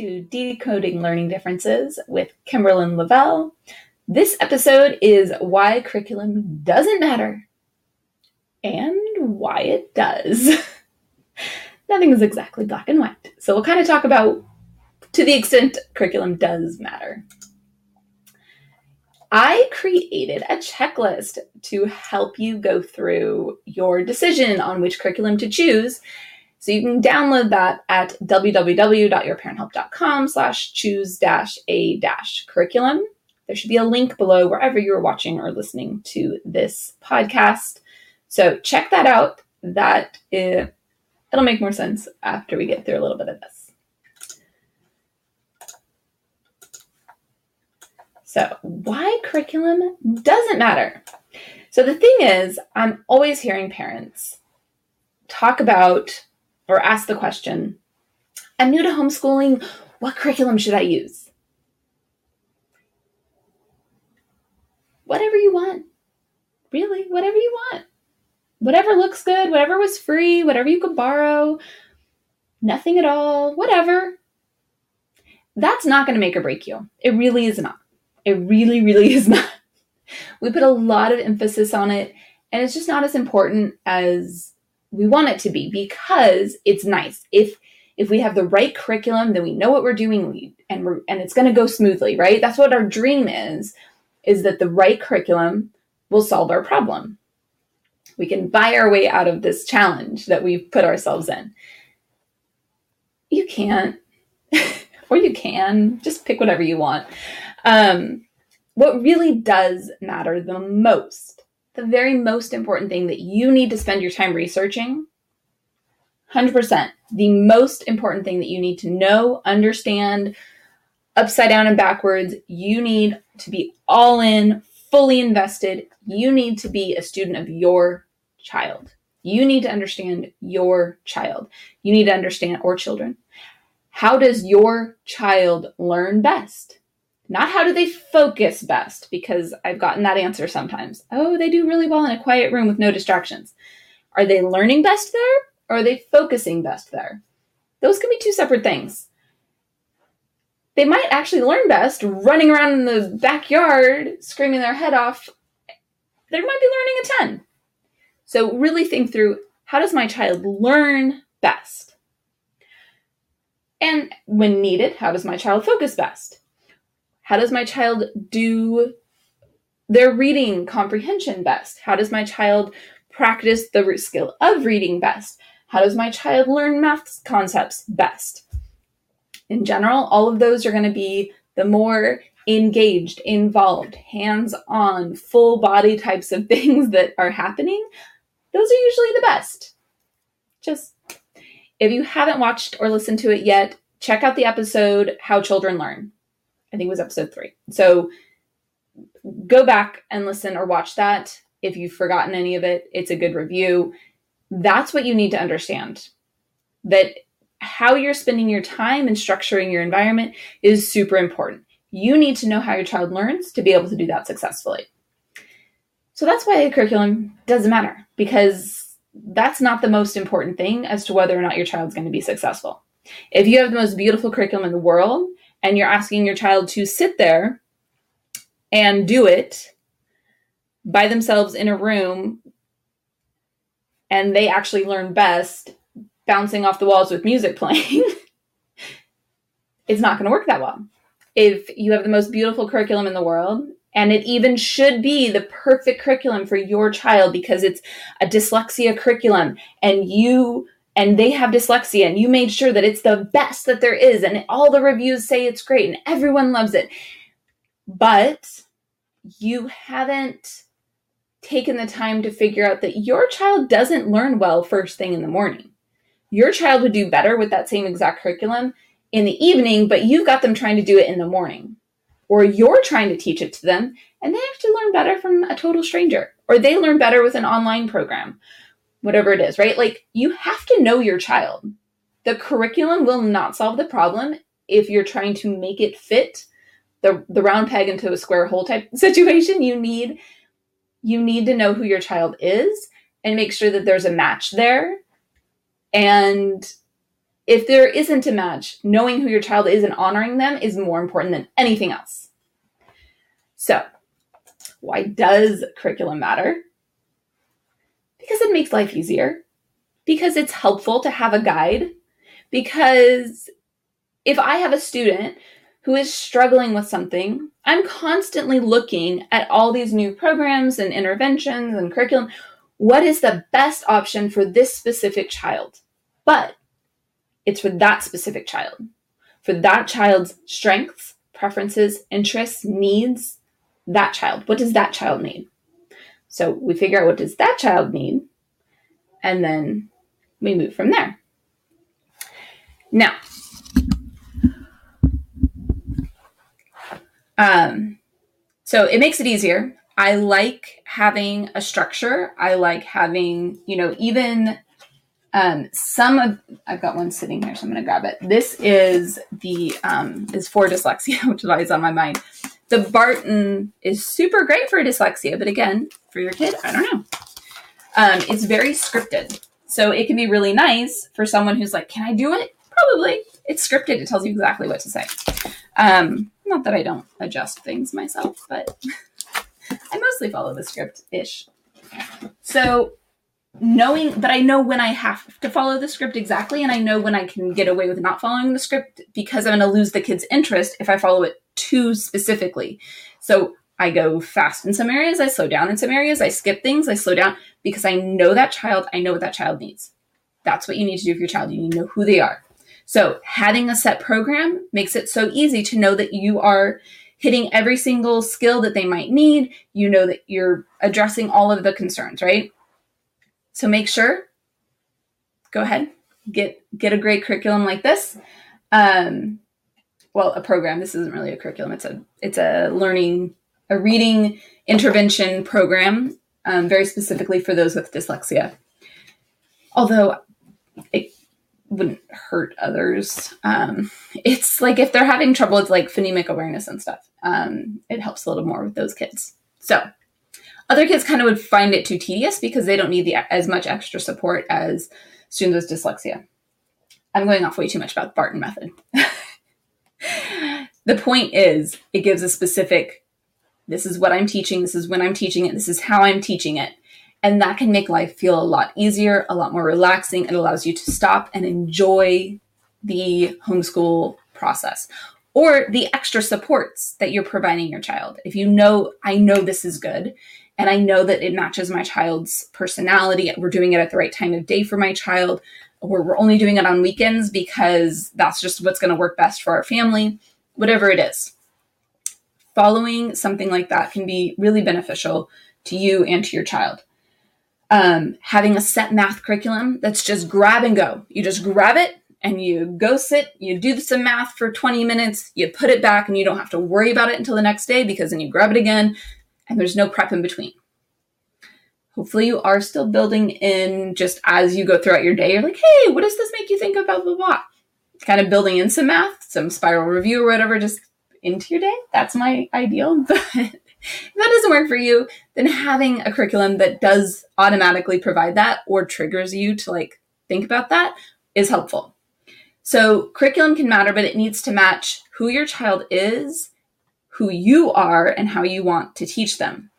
to Decoding Learning Differences with Kimberlyn Lavelle. This episode is Why Curriculum Doesn't Matter and Why It Does. Nothing is exactly black and white. So we'll kind of talk about to the extent curriculum does matter. I created a checklist to help you go through your decision on which curriculum to choose so you can download that at www.yourparenthelp.com slash choose dash a dash curriculum. There should be a link below wherever you're watching or listening to this podcast. So check that out. That is, it'll make more sense after we get through a little bit of this. So, why curriculum doesn't matter. So, the thing is, I'm always hearing parents talk about or ask the question I'm new to homeschooling. What curriculum should I use? Whatever you want. Really, whatever you want. Whatever looks good, whatever was free, whatever you could borrow, nothing at all, whatever. That's not going to make or break you. It really is not. It really, really is not. We put a lot of emphasis on it, and it's just not as important as we want it to be because it's nice. If if we have the right curriculum, then we know what we're doing and we're and it's going to go smoothly, right? That's what our dream is is that the right curriculum will solve our problem. We can buy our way out of this challenge that we've put ourselves in. You can't or you can just pick whatever you want. Um, what really does matter the most the very most important thing that you need to spend your time researching. 100% the most important thing that you need to know understand upside down and backwards you need to be all in fully invested. You need to be a student of your child. You need to understand your child. You need to understand or children. How does your child learn best not how do they focus best, because I've gotten that answer sometimes. Oh, they do really well in a quiet room with no distractions. Are they learning best there or are they focusing best there? Those can be two separate things. They might actually learn best running around in the backyard screaming their head off. They might be learning a 10. So, really think through how does my child learn best? And when needed, how does my child focus best? How does my child do their reading comprehension best? How does my child practice the skill of reading best? How does my child learn math concepts best? In general, all of those are going to be the more engaged, involved, hands on, full body types of things that are happening. Those are usually the best. Just if you haven't watched or listened to it yet, check out the episode How Children Learn. I think it was episode three. So go back and listen or watch that. If you've forgotten any of it, it's a good review. That's what you need to understand. That how you're spending your time and structuring your environment is super important. You need to know how your child learns to be able to do that successfully. So that's why the curriculum doesn't matter because that's not the most important thing as to whether or not your child's going to be successful. If you have the most beautiful curriculum in the world and you're asking your child to sit there and do it by themselves in a room and they actually learn best bouncing off the walls with music playing, it's not going to work that well. If you have the most beautiful curriculum in the world, and it even should be the perfect curriculum for your child because it's a dyslexia curriculum, and you and they have dyslexia and you made sure that it's the best that there is and all the reviews say it's great and everyone loves it. But you haven't taken the time to figure out that your child doesn't learn well first thing in the morning. Your child would do better with that same exact curriculum in the evening but you've got them trying to do it in the morning. Or you're trying to teach it to them and they actually learn better from a total stranger or they learn better with an online program whatever it is, right? Like you have to know your child. The curriculum will not solve the problem if you're trying to make it fit the the round peg into a square hole type situation. You need you need to know who your child is and make sure that there's a match there. And if there isn't a match, knowing who your child is and honoring them is more important than anything else. So, why does curriculum matter? Because it makes life easier, because it's helpful to have a guide, because if I have a student who is struggling with something, I'm constantly looking at all these new programs and interventions and curriculum. What is the best option for this specific child? But it's for that specific child, for that child's strengths, preferences, interests, needs, that child. What does that child need? So we figure out what does that child need, and then we move from there. Now, um, so it makes it easier. I like having a structure. I like having, you know, even um, some of I've got one sitting here, so I'm going to grab it. This is the um, is for dyslexia, which lies on my mind. The Barton is super great for dyslexia, but again, for your kid, I don't know. Um, it's very scripted, so it can be really nice for someone who's like, "Can I do it?" Probably. It's scripted. It tells you exactly what to say. Um, not that I don't adjust things myself, but I mostly follow the script ish. So knowing but I know when I have to follow the script exactly and I know when I can get away with not following the script because I'm going to lose the kid's interest if I follow it too specifically. So I go fast in some areas, I slow down in some areas, I skip things, I slow down because I know that child, I know what that child needs. That's what you need to do for your child. You need to know who they are. So having a set program makes it so easy to know that you are hitting every single skill that they might need. You know that you're addressing all of the concerns, right? So make sure, go ahead, get get a great curriculum like this. Um, well, a program. This isn't really a curriculum. It's a it's a learning a reading intervention program, um, very specifically for those with dyslexia. Although it wouldn't hurt others. Um, it's like if they're having trouble with like phonemic awareness and stuff, um, it helps a little more with those kids. So other kids kind of would find it too tedious because they don't need the, as much extra support as students with dyslexia. I'm going off way too much about the Barton method. the point is, it gives a specific this is what I'm teaching, this is when I'm teaching it, this is how I'm teaching it. And that can make life feel a lot easier, a lot more relaxing. It allows you to stop and enjoy the homeschool process or the extra supports that you're providing your child. If you know, I know this is good and I know that it matches my child's personality. We're doing it at the right time of day for my child, or we're only doing it on weekends because that's just what's going to work best for our family, whatever it is. Following something like that can be really beneficial to you and to your child. Um, having a set math curriculum that's just grab and go. You just grab it and you go sit, you do some math for 20 minutes, you put it back, and you don't have to worry about it until the next day because then you grab it again, and there's no prep in between. Hopefully, you are still building in just as you go throughout your day. You're like, hey, what does this make you think about blah, blah, blah? Kind of building in some math, some spiral review or whatever, just into your day. That's my ideal. But if that doesn't work for you, then having a curriculum that does automatically provide that or triggers you to like think about that is helpful. So, curriculum can matter, but it needs to match who your child is who you are and how you want to teach them.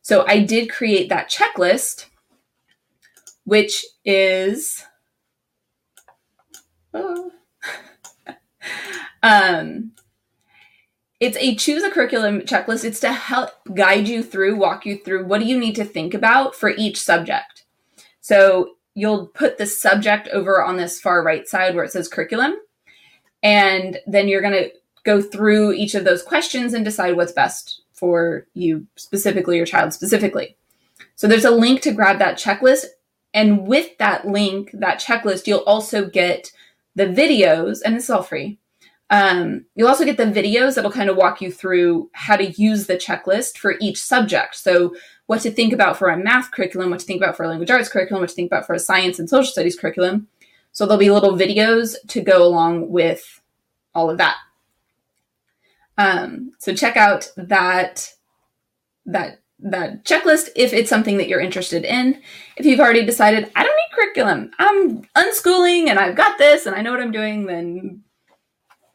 So I did create that checklist, which is oh, um, it's a choose a curriculum checklist. It's to help guide you through, walk you through what do you need to think about for each subject. So you'll put the subject over on this far right side where it says curriculum. And then you're going to go through each of those questions and decide what's best for you specifically, your child specifically. So there's a link to grab that checklist. And with that link, that checklist, you'll also get the videos, and it's all free. Um, you'll also get the videos that'll kind of walk you through how to use the checklist for each subject. So, what to think about for a math curriculum, what to think about for a language arts curriculum, what to think about for a science and social studies curriculum. So, there'll be little videos to go along with all of that. Um, so check out that that that checklist if it's something that you're interested in. If you've already decided, I don't need curriculum, I'm unschooling and I've got this and I know what I'm doing, then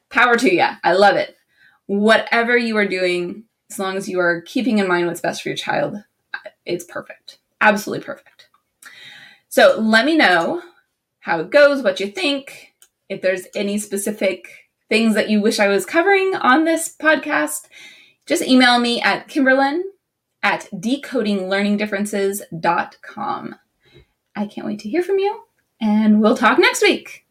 power to you. I love it. Whatever you are doing, as long as you are keeping in mind what's best for your child, it's perfect. Absolutely perfect. So let me know how it goes, what you think, if there's any specific things that you wish I was covering on this podcast. Just email me at Kimberlyn at decodinglearningdifferences.com. I can't wait to hear from you, and we'll talk next week.